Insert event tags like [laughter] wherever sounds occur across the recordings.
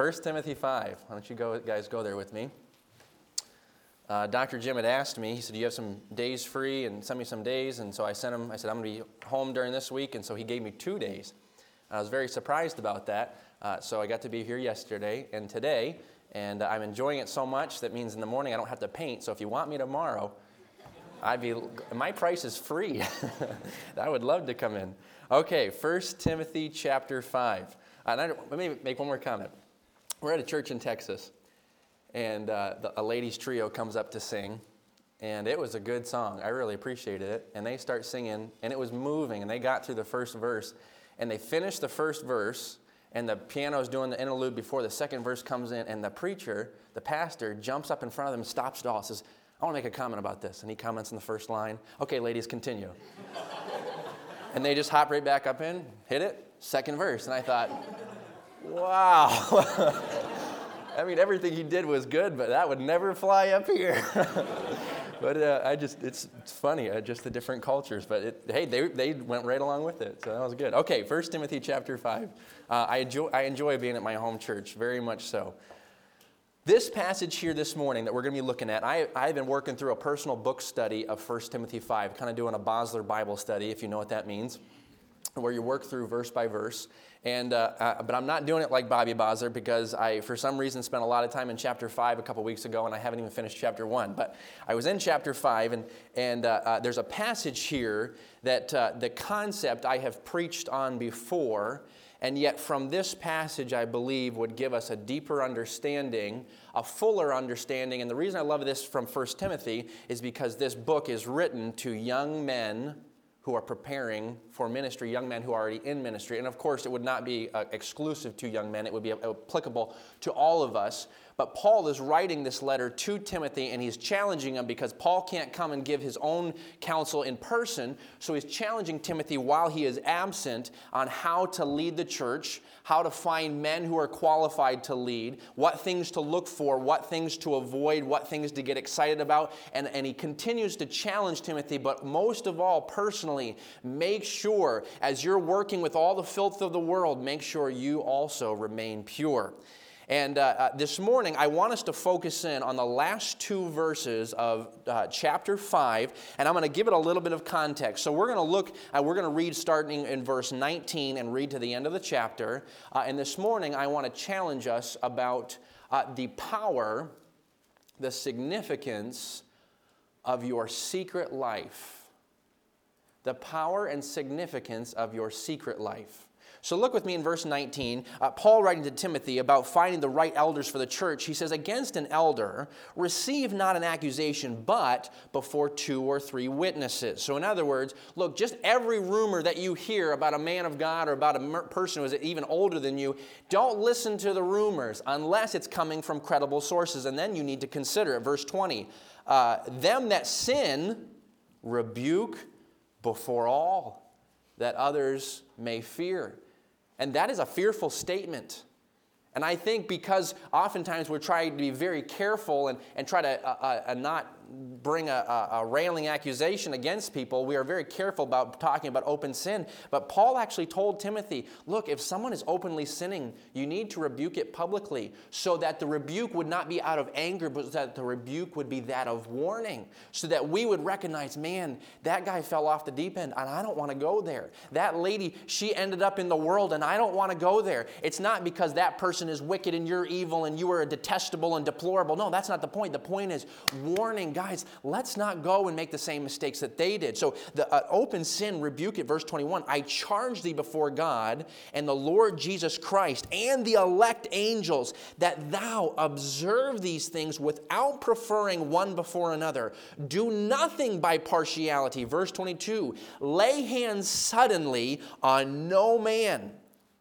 1 Timothy 5. Why don't you go, guys go there with me? Uh, Dr. Jim had asked me, he said, Do you have some days free? And send me some days. And so I sent him, I said, I'm going to be home during this week. And so he gave me two days. I was very surprised about that. Uh, so I got to be here yesterday and today. And I'm enjoying it so much that means in the morning I don't have to paint. So if you want me tomorrow, I'd be, my price is free. [laughs] I would love to come in. Okay, 1 Timothy chapter 5. Uh, I, let me make one more comment. We're at a church in Texas, and uh, the, a ladies' trio comes up to sing, and it was a good song. I really appreciated it. And they start singing, and it was moving, and they got through the first verse, and they finished the first verse, and the piano's doing the interlude before the second verse comes in, and the preacher, the pastor, jumps up in front of them stops it all, says, I want to make a comment about this. And he comments in the first line. Okay, ladies, continue. [laughs] and they just hop right back up in, hit it, second verse. And I thought, wow. [laughs] I mean, everything he did was good, but that would never fly up here. [laughs] but uh, I just, it's, it's funny, uh, just the different cultures. But it, hey, they, they went right along with it, so that was good. Okay, 1 Timothy chapter 5. Uh, I, enjoy, I enjoy being at my home church, very much so. This passage here this morning that we're going to be looking at, I, I've been working through a personal book study of 1 Timothy 5, kind of doing a Bosler Bible study, if you know what that means, where you work through verse by verse. And, uh, uh, but I'm not doing it like Bobby Bosler because I, for some reason, spent a lot of time in chapter 5 a couple weeks ago and I haven't even finished chapter 1. But I was in chapter 5, and, and uh, uh there's a passage here that uh, the concept I have preached on before and yet, from this passage, I believe would give us a deeper understanding, a fuller understanding. And the reason I love this from 1 Timothy is because this book is written to young men who are preparing for ministry, young men who are already in ministry. And of course, it would not be uh, exclusive to young men, it would be applicable to all of us. But Paul is writing this letter to Timothy and he's challenging him because Paul can't come and give his own counsel in person. So he's challenging Timothy while he is absent on how to lead the church, how to find men who are qualified to lead, what things to look for, what things to avoid, what things to get excited about. And, and he continues to challenge Timothy, but most of all, personally, make sure as you're working with all the filth of the world, make sure you also remain pure. And uh, uh, this morning, I want us to focus in on the last two verses of uh, chapter 5, and I'm going to give it a little bit of context. So we're going to look, uh, we're going to read starting in verse 19 and read to the end of the chapter. Uh, and this morning, I want to challenge us about uh, the power, the significance of your secret life. The power and significance of your secret life. So look with me in verse 19. Uh, Paul writing to Timothy about finding the right elders for the church. He says, Against an elder, receive not an accusation, but before two or three witnesses. So, in other words, look, just every rumor that you hear about a man of God or about a person who is even older than you, don't listen to the rumors unless it's coming from credible sources. And then you need to consider it. Verse 20 uh, Them that sin, rebuke before all, that others may fear. And that is a fearful statement. And I think because oftentimes we're trying to be very careful and, and try to uh, uh, not bring a, a, a, railing accusation against people, we are very careful about talking about open sin. But Paul actually told Timothy, look, if someone is openly sinning, you need to rebuke it publicly so that the rebuke would not be out of anger, but that the rebuke would be that of warning, so that we would recognize, man, that guy fell off the deep end, and I don't want to go there. That lady, she ended up in the world, and I don't want to go there. It's not because that person is wicked and you're evil and you are detestable and deplorable. No, that's not the point. The point is warning guys, let's not go and make the same mistakes that they did. So the uh, open sin, rebuke it, verse 21. I charge thee before God and the Lord Jesus Christ and the elect angels that thou observe these things without preferring one before another. Do nothing by partiality. Verse 22. Lay hands suddenly on no man,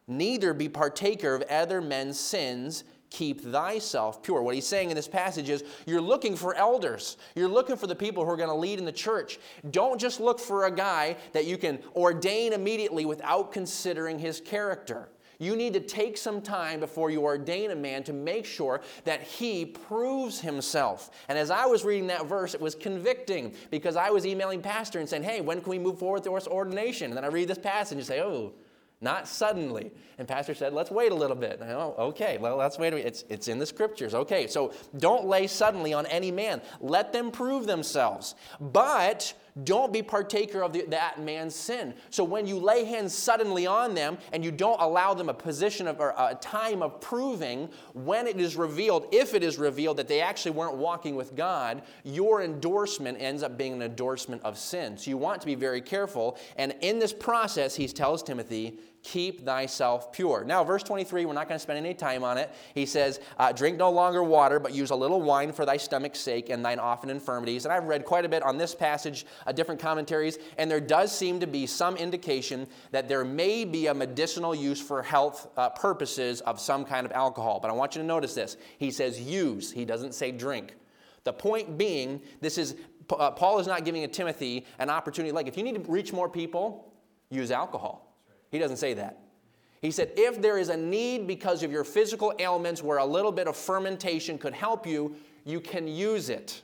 neither be partaker of other men's sins keep thyself pure. What he's saying in this passage is you're looking for elders. You're looking for the people who are going to lead in the church. Don't just look for a guy that you can ordain immediately without considering his character. You need to take some time before you ordain a man to make sure that he proves himself. And as I was reading that verse, it was convicting because I was emailing pastor and saying, hey, when can we move forward with this ordination? And then I read this passage and say, oh, not suddenly. And Pastor said, let's wait a little bit. Oh, okay, well, let's wait a minute. It's, it's in the scriptures. Okay, so don't lay suddenly on any man. Let them prove themselves. But don't be partaker of the, that man's sin. So when you lay hands suddenly on them and you don't allow them a position of or a time of proving when it is revealed, if it is revealed that they actually weren't walking with God, your endorsement ends up being an endorsement of sin. So you want to be very careful. And in this process, he tells Timothy, keep thyself pure. Now, verse 23, we're not going to spend any time on it. He says, uh, Drink no longer water, but use a little wine for thy stomach's sake and thine often infirmities. And I've read quite a bit on this passage, uh, different commentaries, and there does seem to be some indication that there may be a medicinal use for health uh, purposes of some kind of alcohol. But I want you to notice this. He says use, he doesn't say drink. The point being, this is uh, Paul is not giving Timothy an opportunity. Like, if you need to reach more people, use alcohol. He doesn't say that. He said, if there is a need because of your physical ailments where a little bit of fermentation could help you, you can use it.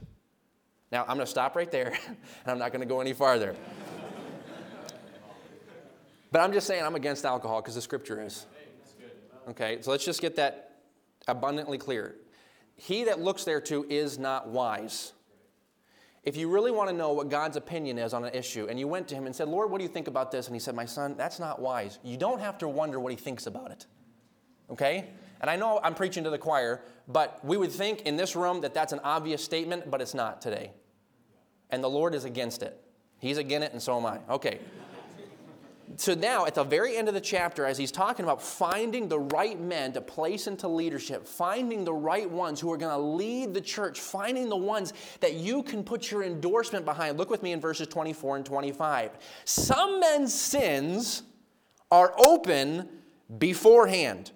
Now, I'm going to stop right there, [laughs] and I'm not going to go any farther. but I'm just saying I'm against alcohol because the scripture is. Okay, so let's just get that abundantly clear. He that looks thereto is not wise. If you really want to know what God's opinion is on an issue, and you went to him and said, Lord, what do you think about this? And he said, My son, that's not wise. You don't have to wonder what he thinks about it. Okay? And I know I'm preaching to the choir, but we would think in this room that that's an obvious statement, but it's not today. And the Lord is against it. He's against it, and so am I. Okay so now at the very end of the chapter as he's talking about finding the right men to place into leadership finding the right ones who are going to lead the church finding the ones that you can put your endorsement behind look with me in verses 24 and 25 some men's sins are open beforehand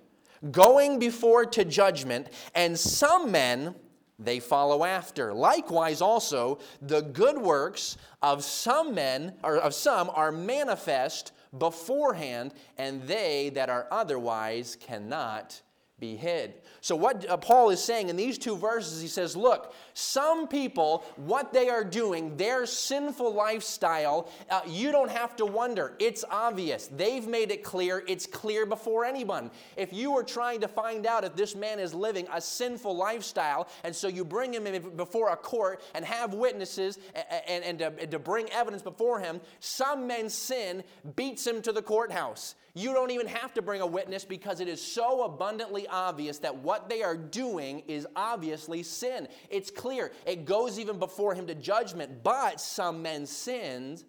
going before to judgment and some men they follow after. Likewise, also, the good works of some men, or of some, are manifest, beforehand, and they that are otherwise cannot be hid. So, what uh, Paul is saying in these two verses, he says, Look, some people, what they are doing, their sinful lifestyle, uh, you don't have to wonder. It's obvious. They've made it clear. It's clear before anyone. If you were trying to find out if this man is living a sinful lifestyle, and so you bring him before a court and have witnesses and, and, and, to, to bring evidence before him, some men's sin beats him to the courthouse. You don't even have to bring a witness because it is so abundantly obvious that what they are doing is obviously sin. It's clear. It goes even before him to judgment, but some men's sins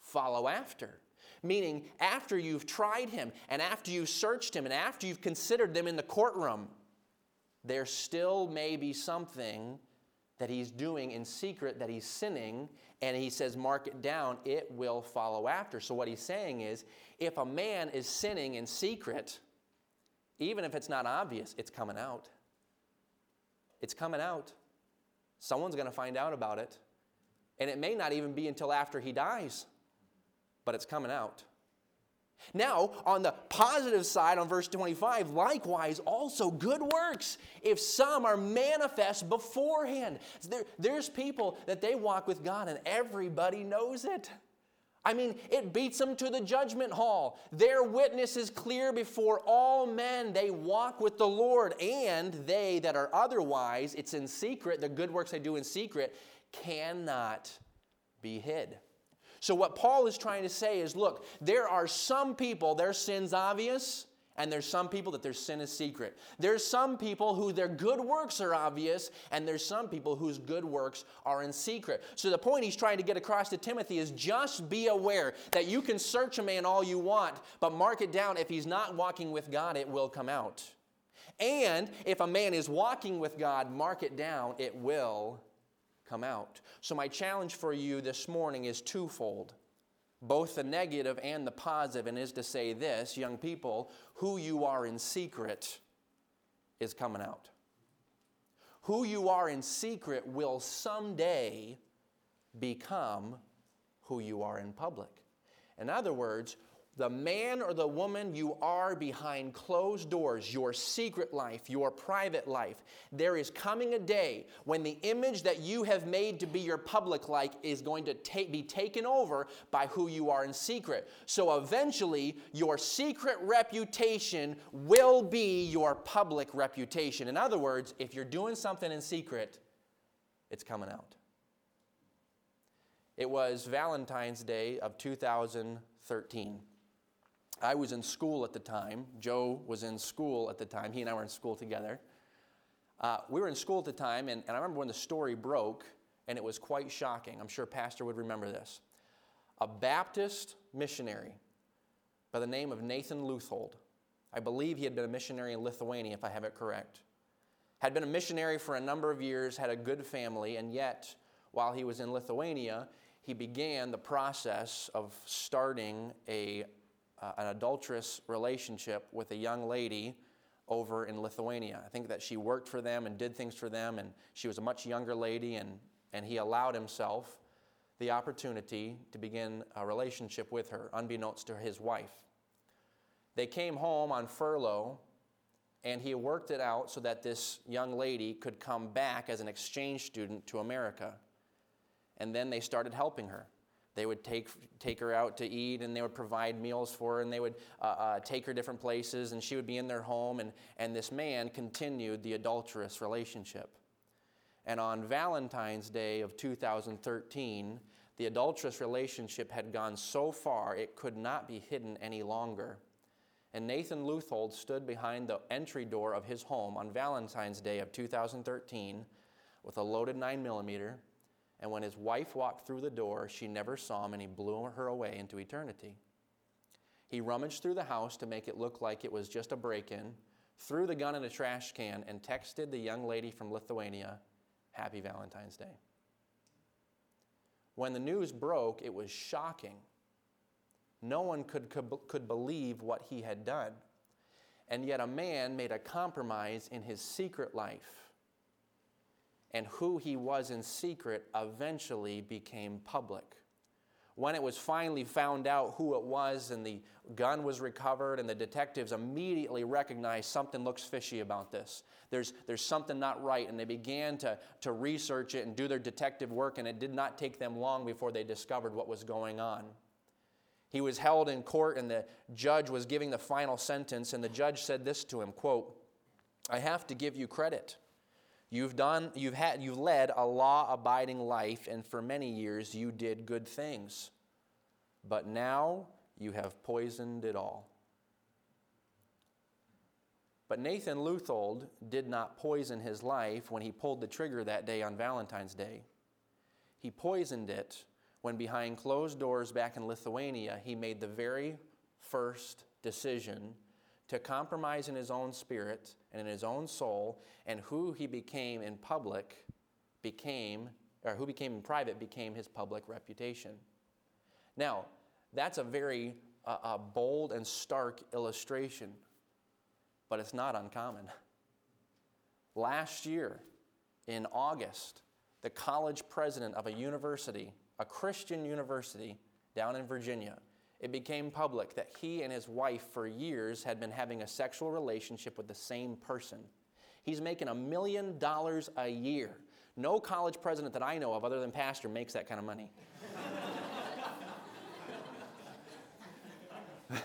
follow after. Meaning, after you've tried him, and after you've searched him, and after you've considered them in the courtroom, there still may be something that he's doing in secret, that he's sinning, and he says, mark it down, it will follow after. So, what he's saying is, if a man is sinning in secret, even if it's not obvious, it's coming out. It's coming out. Someone's going to find out about it. And it may not even be until after he dies, but it's coming out. Now, on the positive side, on verse 25, likewise, also good works, if some are manifest beforehand. There, there's people that they walk with God and everybody knows it. I mean, it beats them to the judgment hall. Their witness is clear before all men. They walk with the Lord, and they that are otherwise, it's in secret, the good works they do in secret, cannot be hid. So, what Paul is trying to say is look, there are some people, their sin's obvious, and there's some people that their sin is secret. There's some people who their good works are obvious, and there's some people whose good works are in secret. So the point he's trying to get across to Timothy is just be aware that you can search a man all you want, but mark it down. If he's not walking with God, it will come out. And if a man is walking with God, mark it down, it will come out. So my challenge for you this morning is twofold both the negative and the positive, and is to say this young people, who you are in secret is coming out. Who you are in secret will someday become who you are in public. In other words, the man or the woman you are behind closed doors, your secret life, your private life, there is coming a day when the image that you have made to be your public life is going to take, be taken over by who you are in secret. So eventually, your secret reputation will be your public reputation. In other words, if you're doing something in secret, it's coming out. It was Valentine's Day of 2013. I was in school at the time. Joe was in school at the time. He and I were in school together. Uh, we were in school at the time, and, and I remember when the story broke, and it was quite shocking. I'm sure Pastor would remember this. A Baptist missionary by the name of Nathan Leuthold, I believe he had been a missionary in Lithuania, if I have it correct, had been a missionary for a number of years, had a good family, and yet, while he was in Lithuania, he began the process of starting a uh, an adulterous relationship with a young lady over in Lithuania. I think that she worked for them and did things for them, and she was a much younger lady, and, and he allowed himself the opportunity to begin a relationship with her, unbeknownst to his wife. They came home on furlough, and he worked it out so that this young lady could come back as an exchange student to America. And then they started helping her. They would take, take her out to eat and they would provide meals for her and they would uh, uh, take her different places and she would be in their home. And, and this man continued the adulterous relationship. And on Valentine's Day of 2013, the adulterous relationship had gone so far it could not be hidden any longer. And Nathan Leuthold stood behind the entry door of his home on Valentine's Day of 2013 with a loaded 9 millimeter and when his wife walked through the door, she never saw him and he blew her away into eternity. He rummaged through the house to make it look like it was just a break in, threw the gun in a trash can, and texted the young lady from Lithuania, Happy Valentine's Day. When the news broke, it was shocking. No one could, could, could believe what he had done. And yet, a man made a compromise in his secret life and who he was in secret eventually became public. When it was finally found out who it was and the gun was recovered, and the detectives immediately recognized something looks fishy about this. There's, there's something not right, and they began to, to research it and do their detective work, and it did not take them long before they discovered what was going on. He was held in court, and the judge was giving the final sentence, and the judge said this to him quote, I have to give you credit. You've done you've had you've led a law-abiding life and for many years you did good things. But now you have poisoned it all. But Nathan Leuthold did not poison his life when he pulled the trigger that day on Valentine's Day. He poisoned it when, behind closed doors back in Lithuania, he made the very first decision to compromise in his own spirit and in his own soul, and who he became in public became, or who became in private became his public reputation. Now, that's a very uh, a bold and stark illustration, but it's not uncommon. Last year, in August, the college president of a university, a Christian university down in Virginia, it became public that he and his wife for years had been having a sexual relationship with the same person. He's making a million dollars a year. No college president that I know of, other than pastor, makes that kind of money. [laughs]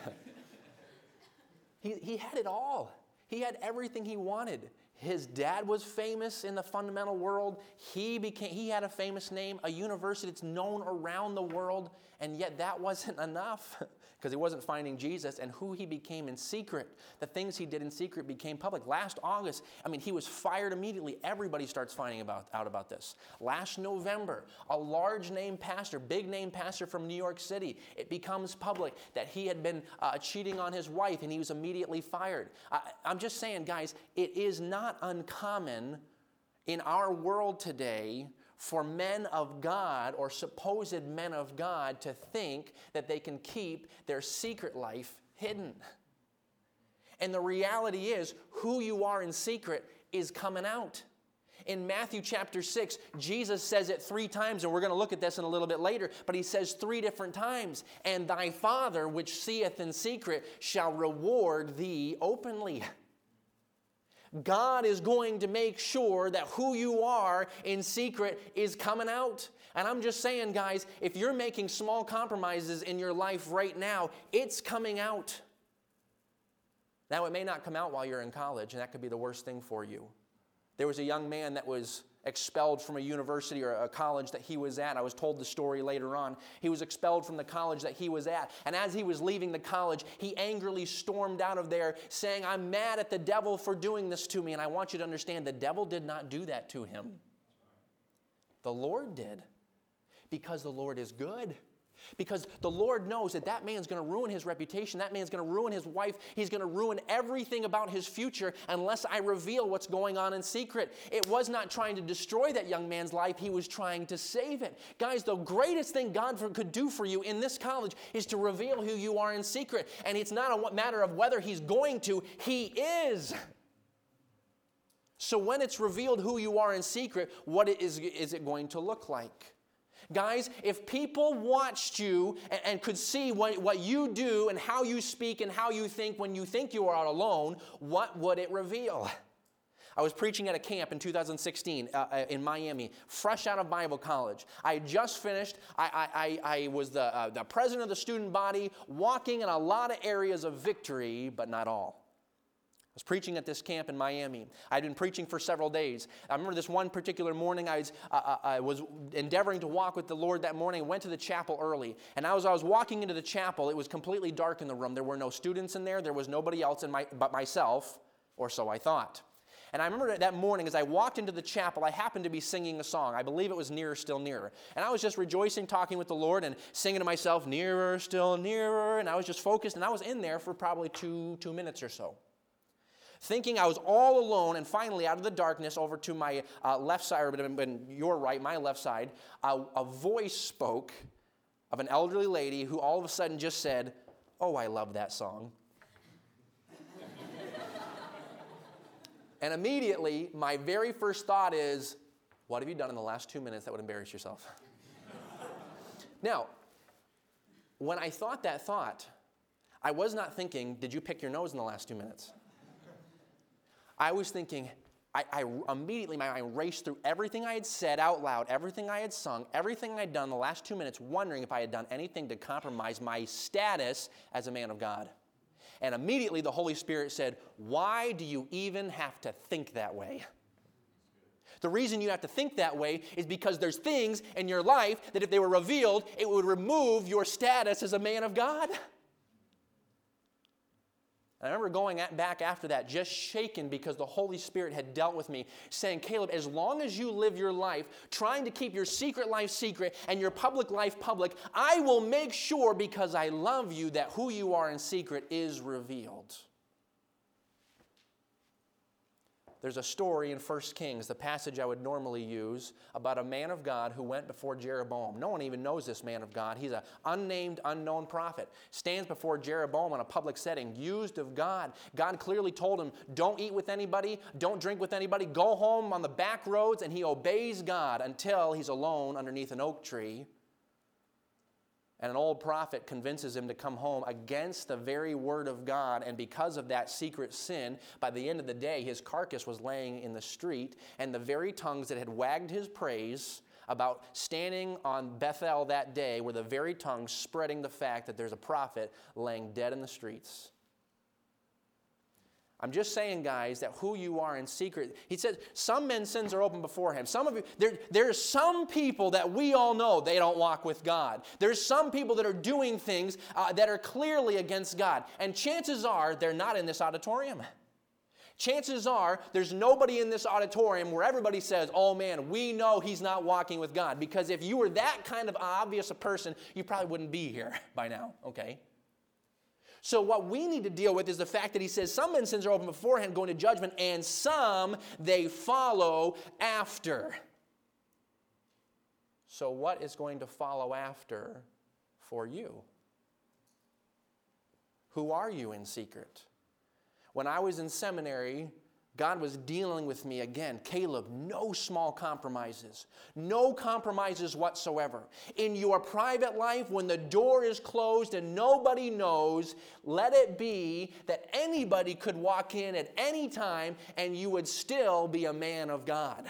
he, he had it all. He had everything he wanted. His dad was famous in the fundamental world. He, became, he had a famous name, a university that's known around the world, and yet that wasn't enough [laughs] because he wasn't finding Jesus and who he became in secret. The things he did in secret became public. Last August, I mean, he was fired immediately. Everybody starts finding about, out about this. Last November, a large name pastor, big name pastor from New York City, it becomes public that he had been uh, cheating on his wife and he was immediately fired. I, I'm just saying, guys, it is not not uncommon in our world today for men of God or supposed men of God to think that they can keep their secret life hidden. And the reality is, who you are in secret is coming out. In Matthew chapter 6, Jesus says it three times, and we're going to look at this in a little bit later, but he says three different times, and thy Father, which seeth in secret, shall reward thee openly. [laughs] God is going to make sure that who you are in secret is coming out. And I'm just saying, guys, if you're making small compromises in your life right now, it's coming out. Now, it may not come out while you're in college, and that could be the worst thing for you. There was a young man that was expelled from a university or a college that he was at. I was told the story later on. He was expelled from the college that he was at. And as he was leaving the college, he angrily stormed out of there saying, I'm mad at the devil for doing this to me. And I want you to understand the devil did not do that to him, the Lord did because the Lord is good. Because the Lord knows that that man's going to ruin his reputation, that man's going to ruin his wife, he's going to ruin everything about his future unless I reveal what's going on in secret. It was not trying to destroy that young man's life, he was trying to save it. Guys, the greatest thing God could do for you in this college is to reveal who you are in secret. And it's not a matter of whether he's going to, he is. So when it's revealed who you are in secret, what is, is it going to look like? Guys, if people watched you and, and, could see what, what you do and how you speak and how you think when you think you are alone, what would it reveal? [laughs] I was preaching at a camp in 2016 uh, uh, in Miami, fresh out of Bible college. I had just finished. I, I, I was the, uh, the president of the student body, walking in a lot of areas of victory, but not all. I was preaching at this camp in Miami. I'd been preaching for several days. I remember this one particular morning, I was, uh, I was endeavoring to walk with the Lord that morning. Went to the chapel early. And as I was walking into the chapel, it was completely dark in the room. There were no students in there, there was nobody else in my, but myself, or so I thought. And I remember that morning as I walked into the chapel, I happened to be singing a song. I believe it was Nearer, Still Nearer. And I was just rejoicing, talking with the Lord, and singing to myself, Nearer, Still Nearer. And I was just focused, and I was in there for probably two, two minutes or so thinking I was all alone, and finally, out of the darkness, over to my uh, left side, or been your right, my left side, uh, a voice spoke of an elderly lady who all of a sudden just said, Oh, I love that song. and immediately, my very first thought is, What have you done in the last two minutes that would embarrass yourself? [laughs] now, when I thought that thought, I was not thinking, Did you pick your nose in the last two minutes? I was thinking, I, I, immediately my mind raced through everything I had said out loud, everything I had sung, everything I'd done the last two minutes, wondering if I had done anything to compromise my status as a man of God. And immediately the Holy Spirit said, Why do you even have to think that way? The reason you have to think that way is because there's things in your life that if they were revealed, it would remove your status as a man of God. And I remember going back after that, just shaken because the Holy Spirit had dealt with me, saying, Caleb, as long as you live your life trying to keep your secret life secret and your public life public, I will make sure because I love you that who you are in secret is revealed. There's a story in 1 Kings, the passage I would normally use, about a man of God who went before Jeroboam. No one even knows this man of God. He's an unnamed, unknown prophet. Stands before Jeroboam in a public setting, used of God. God clearly told him, Don't eat with anybody, don't drink with anybody, go home on the back roads, and he obeys God until he's alone underneath an oak tree and an old prophet convinces him to come home against the very word of God. And because of that secret sin, by the end of the day, his carcass was laying in the street, and the very tongues that had wagged his praise about standing on Bethel that day were the very tongues spreading the fact that there's a prophet laying dead in the streets. I'm just saying, guys, that who you are in secret. He says some men's sins are open before him. Some of you, there, there's some people that we all know they don't walk with God. There's some people that are doing things uh, that are clearly against God. And chances are they're not in this auditorium. Chances are there's nobody in this auditorium where everybody says, oh man, we know he's not walking with God. Because if you were that kind of obvious a person, you probably wouldn't be here [laughs] by now, okay? So, what we need to deal with is the fact that he says some men's sins are open beforehand, going to judgment, and some they follow after. So, what is going to follow after for you? Who are you in secret? When I was in seminary, God was dealing with me again. Caleb, no small compromises, no compromises whatsoever. In your private life, when the door is closed and nobody knows, let it be that anybody could walk in at any time and you would still be a man of God.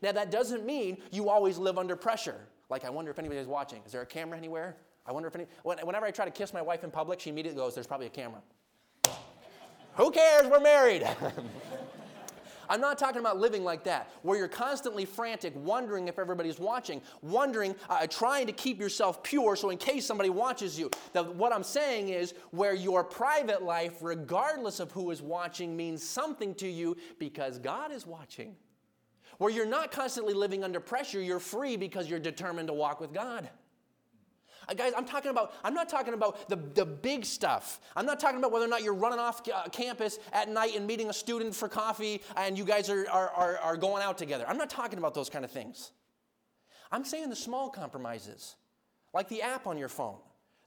Now, that doesn't mean you always live under pressure. Like, I wonder if anybody's watching. Is there a camera anywhere? I wonder if any. Whenever I try to kiss my wife in public, she immediately goes, There's probably a camera. [laughs] Who cares? We're married. [laughs] I'm not talking about living like that, where you're constantly frantic, wondering if everybody's watching, wondering, uh, trying to keep yourself pure so in case somebody watches you. What I'm saying is where your private life, regardless of who is watching, means something to you because God is watching. Where you're not constantly living under pressure, you're free because you're determined to walk with God. Uh, guys, I'm talking about, I'm not talking about the, the big stuff. I'm not talking about whether or not you're running off uh, campus at night and meeting a student for coffee and you guys are, are, are, are going out together. I'm not talking about those kind of things. I'm saying the small compromises, like the app on your phone.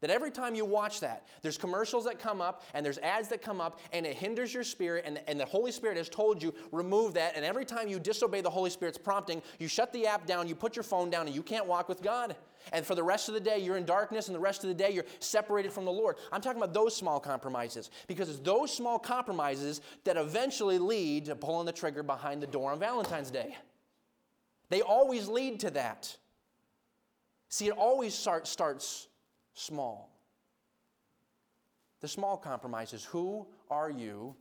That every time you watch that, there's commercials that come up and there's ads that come up and it hinders your spirit, and, and the Holy Spirit has told you, remove that. And every time you disobey the Holy Spirit's prompting, you shut the app down, you put your phone down, and you can't walk with God. And for the rest of the day, you're in darkness, and the rest of the day, you're separated from the Lord. I'm talking about those small compromises because it's those small compromises that eventually lead to pulling the trigger behind the door on Valentine's Day. They always lead to that. See, it always start, starts small. The small compromises who are you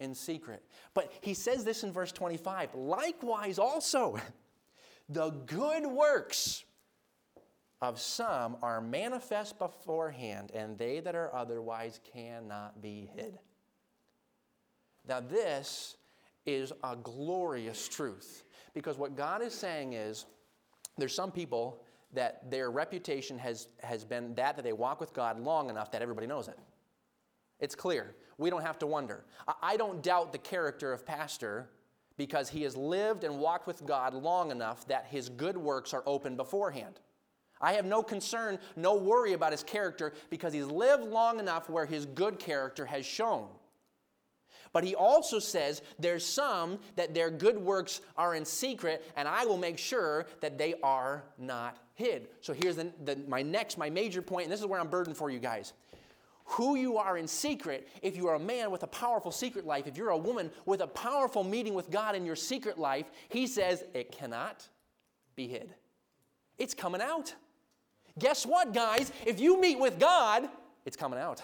in secret? But he says this in verse 25 likewise, also, [laughs] the good works of some are manifest beforehand, and they that are otherwise cannot be hid. Now, this is a glorious truth because what God is saying is there's some people that their reputation has, has been that, that they walk with God long enough that everybody knows it. It's clear. We don't have to wonder. I don't doubt the character of Pastor because he has lived and walked with God long enough that his good works are open beforehand. I have no concern, no worry about his character because he's lived long enough where his good character has shown. But he also says there's some that their good works are in secret, and I will make sure that they are not hid. So here's the, the, my next, my major point, and this is where I'm burdened for you guys. Who you are in secret, if you are a man with a powerful secret life, if you're a woman with a powerful meeting with God in your secret life, he says it cannot be hid. It's coming out. Guess what, guys? If you meet with God, it's coming out.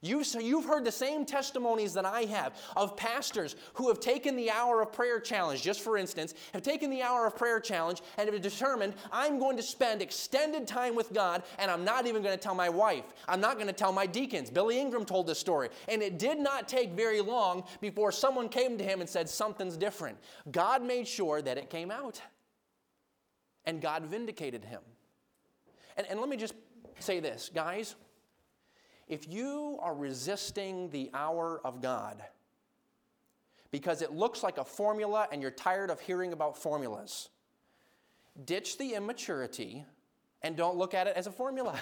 You, so you've heard the same testimonies that I have of pastors who have taken the hour of prayer challenge, just for instance, have taken the hour of prayer challenge and have determined I'm going to spend extended time with God and I'm not even going to tell my wife. I'm not going to tell my deacons. Billy Ingram told this story. And it did not take very long before someone came to him and said, Something's different. God made sure that it came out. And God vindicated him. And, and let me just say this, guys. If you are resisting the hour of God because it looks like a formula and you're tired of hearing about formulas, ditch the immaturity and don't look at it as a formula.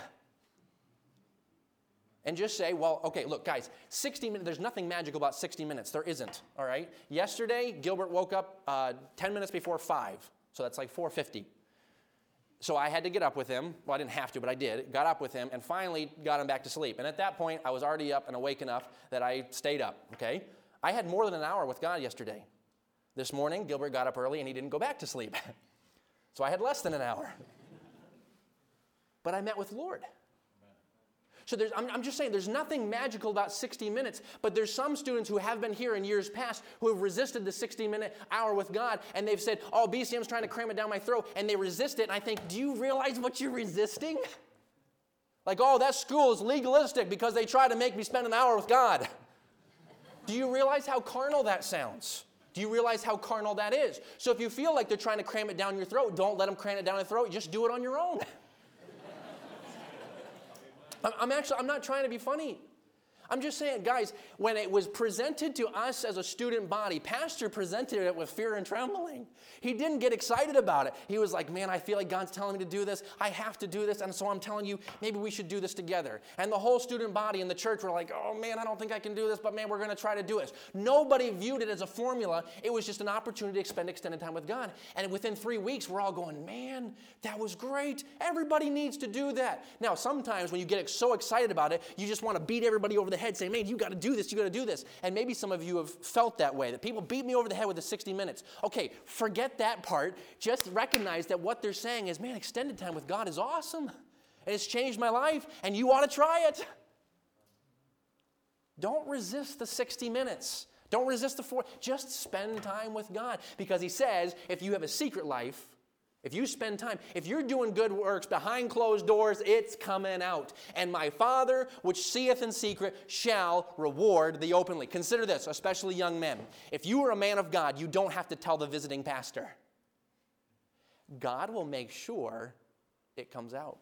And just say, well, okay, look, guys, 60 minutes, there's nothing magical about 60 minutes. There isn't, all right? Yesterday, Gilbert woke up uh, 10 minutes before 5, so that's like 450. So I had to get up with him. Well, I didn't have to, but I did. Got up with him and finally got him back to sleep. And at that point, I was already up and awake enough that I stayed up, okay? I had more than an hour with God yesterday. This morning, Gilbert got up early and he didn't go back to sleep. [laughs] so I had less than an hour. but I met with Lord. So I'm, I'm, just saying, there's nothing magical about 60 minutes, but there's some students who have been here in years past who have resisted the 60 minute hour with God, and they've said, Oh, BCM's trying to cram it down my throat, and they resist it. And I think, Do you realize what you're resisting? Like, oh, that school is legalistic because they try to make me spend an hour with God. Do you realize how carnal that sounds? Do you realize how carnal that is? So if you feel like they're trying to cram it down your throat, don't let them cram it down your throat. Just do it on your own. I'm actually, I'm not trying to be funny. I'm just saying, guys, when it was presented to us as a student body, Pastor presented it with fear and trembling. He didn't get excited about it. He was like, Man, I feel like God's telling me to do this. I have to do this. And so I'm telling you, maybe we should do this together. And the whole student body in the church were like, Oh, man, I don't think I can do this, but man, we're going to try to do it. Nobody viewed it as a formula. It was just an opportunity to spend extended time with God. And within three weeks, we're all going, Man, that was great. Everybody needs to do that. Now, sometimes when you get so excited about it, you just want to beat everybody over the head saying, man, you got to do this, you got to do this. And maybe some of you have felt that way, that people beat me over the head with the 60 minutes. Okay, forget that part. Just recognize that what they're saying is, man, extended time with God is awesome. And it's changed my life, and you ought to try it. Don't resist the 60 minutes. Don't resist the four. Just spend time with God. Because He says, if you have a secret life, if you spend time, if you're doing good works behind closed doors, it's coming out. And my Father, which seeth in secret, shall reward the openly. Consider this, especially young men. If you are a man of God, you don't have to tell the visiting pastor. God will make sure it comes out.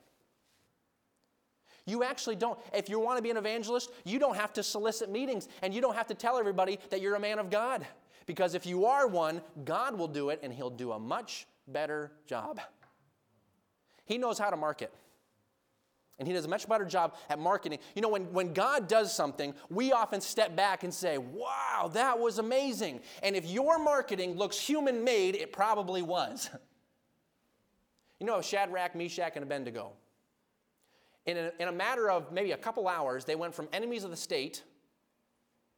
You actually don't. If you want to be an evangelist, you don't have to solicit meetings and you don't have to tell everybody that you're a man of God. Because if you are one, God will do it and He'll do a much better job. He knows how to market. And he does a much better job at marketing. You know, when, when God does something, we often step back and say, wow, that was amazing. And if your marketing looks human made, it probably was. [laughs] you know, Shadrach, Meshach, and Abednego. In a, in a matter of maybe a couple hours, they went from enemies of the state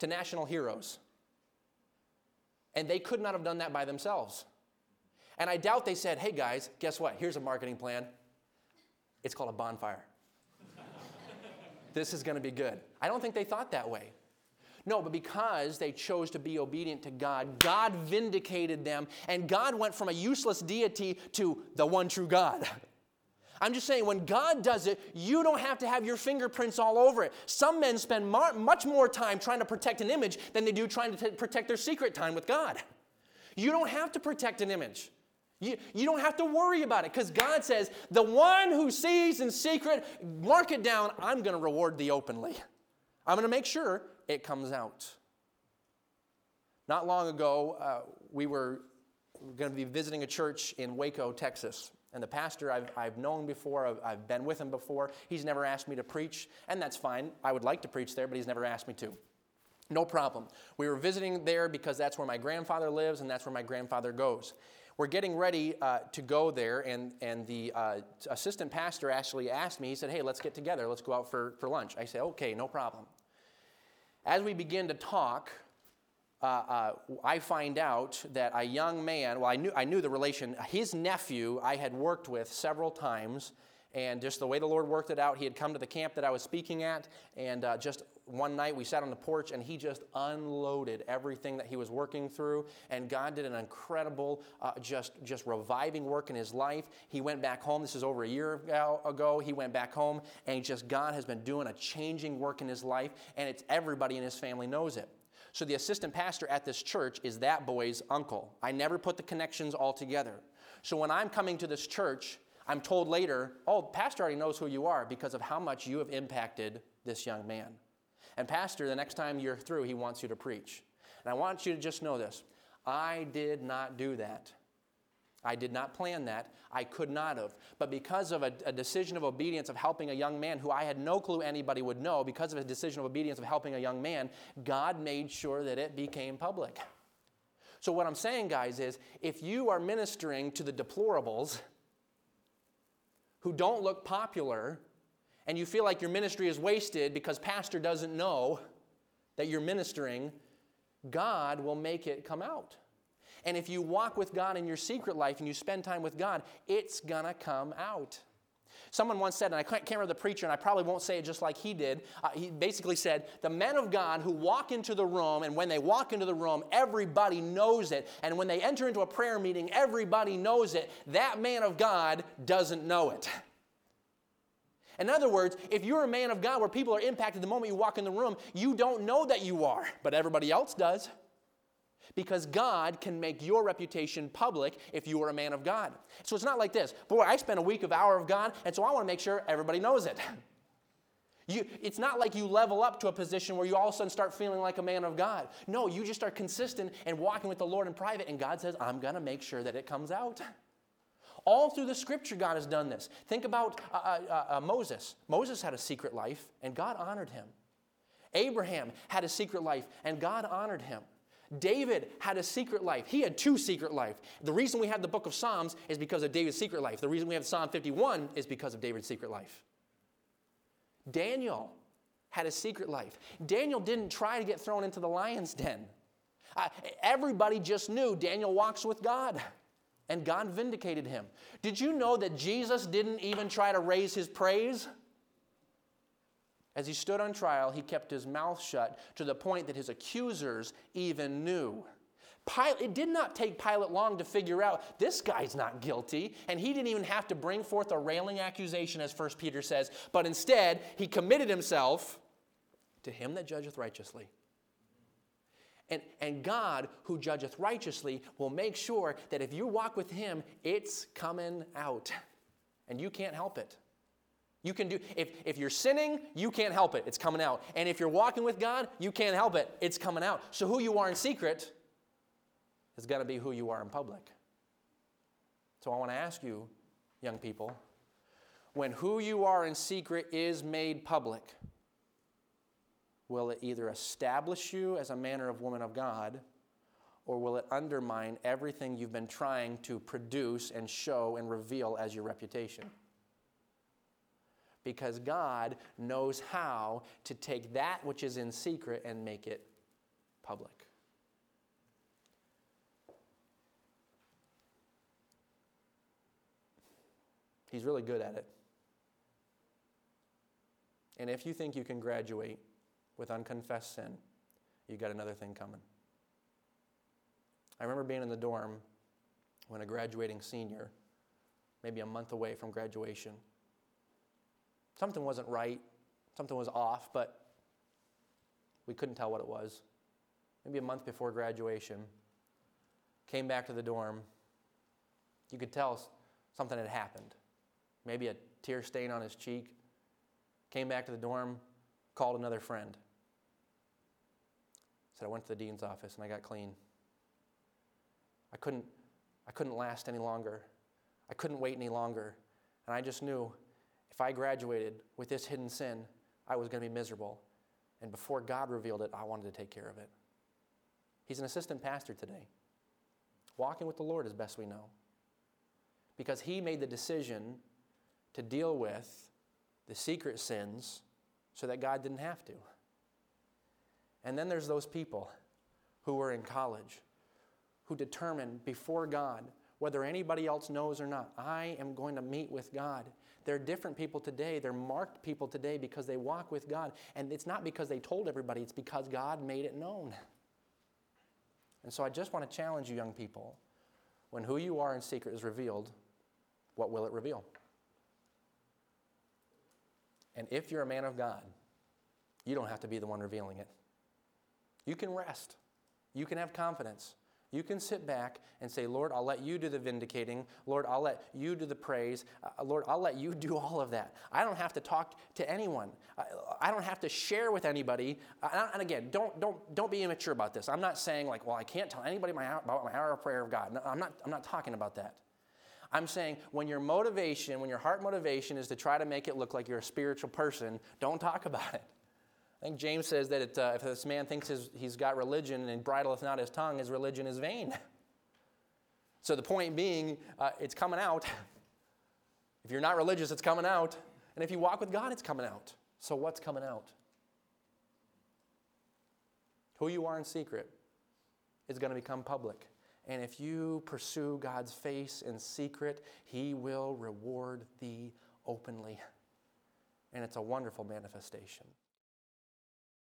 to national heroes. And they could not have done that by themselves. And I doubt they said, hey guys, guess what? Here's a marketing plan. It's called a bonfire. [laughs] this is going to be good. I don't think they thought that way. No, but because they chose to be obedient to God, God vindicated them, and God went from a useless deity to the one true God. [laughs] I'm just saying, when God does it, you don't have to have your fingerprints all over it. Some men spend mar- much more time trying to protect an image than they do trying to t- protect their secret time with God. You don't have to protect an image. You, you don't have to worry about it because God says, the one who sees in secret, mark it down, I'm going to reward thee openly. I'm going to make sure it comes out. Not long ago, uh, we were going to be visiting a church in Waco, Texas. And the pastor I've, I've known before, I've, I've been with him before. He's never asked me to preach, and that's fine. I would like to preach there, but he's never asked me to. No problem. We were visiting there because that's where my grandfather lives and that's where my grandfather goes. We're getting ready uh, to go there, and, and the uh, assistant pastor actually asked me, he said, Hey, let's get together, let's go out for, for lunch. I said, Okay, no problem. As we begin to talk, uh, uh, I find out that a young man, well, I knew, I knew the relation, his nephew I had worked with several times, and just the way the Lord worked it out, he had come to the camp that I was speaking at, and uh, just one night we sat on the porch and he just unloaded everything that he was working through and god did an incredible uh, just just reviving work in his life. He went back home this is over a year ago he went back home and just god has been doing a changing work in his life and it's everybody in his family knows it. So the assistant pastor at this church is that boy's uncle. I never put the connections all together. So when i'm coming to this church i'm told later oh pastor already knows who you are because of how much you have impacted this young man and, Pastor, the next time you're through, he wants you to preach. And I want you to just know this I did not do that. I did not plan that. I could not have. But because of a, a, decision of obedience of helping a young man who I had no clue anybody would know, because of a decision of obedience of helping a young man, God made sure that it became public. So, what I'm saying, guys, is if you are ministering to the deplorables who don't look popular, and you feel like your ministry is wasted because pastor doesn't know that you're ministering, God will make it come out. And if you walk with God in your secret life and you spend time with God, it's gonna come out. Someone once said, and I can't remember the preacher, and I probably won't say it just like he did. Uh, he basically said, The men of God who walk into the room, and when they walk into the room, everybody knows it. And when they enter into a prayer meeting, everybody knows it. That man of God doesn't know it. In other words, if you're a man of God where people are impacted the moment you walk in the room, you don't know that you are, but everybody else does. Because God can make your reputation public if you are a man of God. So it's not like this. Boy, I spent a week of hour of God, and so I want to make sure everybody knows it. [laughs] You, it's not like you level up to a position where you all of a sudden start feeling like a man of God. No, you just are consistent and walking with the Lord in private, and God says, I'm going to make sure that it comes out. All through the scripture, God has done this. Think about uh, uh, uh, uh Moses. Moses had a secret life, and God honored him. Abraham had a secret life, and God honored him. David had a secret life. He had two secret life. The reason we have the book of Psalms is because of David's secret life. The reason we have Psalm 51 is because of David's secret life. Daniel had a secret life. Daniel didn't try to get thrown into the lion's den. Uh, everybody just knew Daniel walks with God, and God vindicated him. Did you know that Jesus didn't even try to raise his praise? As he stood on trial, he kept his mouth shut to the point that his accusers even knew. Pilate, it did not take Pilate long to figure out this guy's not guilty, and he didn't even have to bring forth a railing accusation, as 1 Peter says, but instead he committed himself to him that judgeth righteously. And, and God, who judgeth righteously, will make sure that if you walk with him, it's coming out. And you can't help it. You can do, if, if you're sinning, you can't help it. It's coming out. And if you're walking with God, you can't help it. It's coming out. So who you are in secret is going to be who you are in public. So I want to ask you, young people, when who you are in secret is made public, will it either establish you as a manner of woman of God, or will it undermine everything you've been trying to produce and show and reveal as your reputation? Because God knows how to take that which is in secret and make it public. He's really good at it. And if you think you can graduate with unconfessed sin, you got another thing coming. I remember being in the dorm when a graduating senior, maybe a month away from graduation, something wasn't right, something was off, but we couldn't tell what it was. Maybe a month before graduation, came back to the dorm. You could tell something had happened maybe a tear stain on his cheek, came back to the dorm, called another friend. Said, I went to the dean's office and I got clean. I couldn't, I couldn't last any longer. I couldn't wait any longer. And I just knew if I graduated with this hidden sin, I was going to be miserable. And before God revealed it, I wanted to take care of it. He's an assistant pastor today, walking with the Lord as best we know. Because he made the decision to deal with the secret sins so that God didn't have to. And then there's those people who were in college who determined before God, whether anybody else knows or not, I am going to meet with God. They're different people today. They're marked people today because they walk with God. And it's not because they told everybody, it's because God made it known. And so I just want to challenge you, young people when who you are in secret is revealed, what will it reveal? And if you're a man of God, you don't have to be the one revealing it. You can rest. You can have confidence. You can sit back and say, Lord, I'll let you do the vindicating. Lord, I'll let you do the praise. Uh, Lord, I'll let you [laughs] do all of that. I don't have to talk to anyone. I, I don't have to share with anybody. Uh, and again, don't, don't, don't be immature about this. I'm not saying, like, well, I can't tell anybody my, about my hour of prayer of God. No, I'm, not, I'm not talking about that. I'm saying when your motivation, when your heart motivation is to try to make it look like you're a spiritual person, don't talk [laughs] about it. Think James says that it, uh, if this man thinks his, he's got religion and bridleth not his tongue, his religion is vain. [laughs] so the point being, uh, it's coming out. If you're not religious, it's coming out. And if you walk with God, it's coming out. So what's coming out? Who you are in secret is going to become public. And if you pursue God's face in secret, He will reward thee openly. And it's a wonderful manifestation.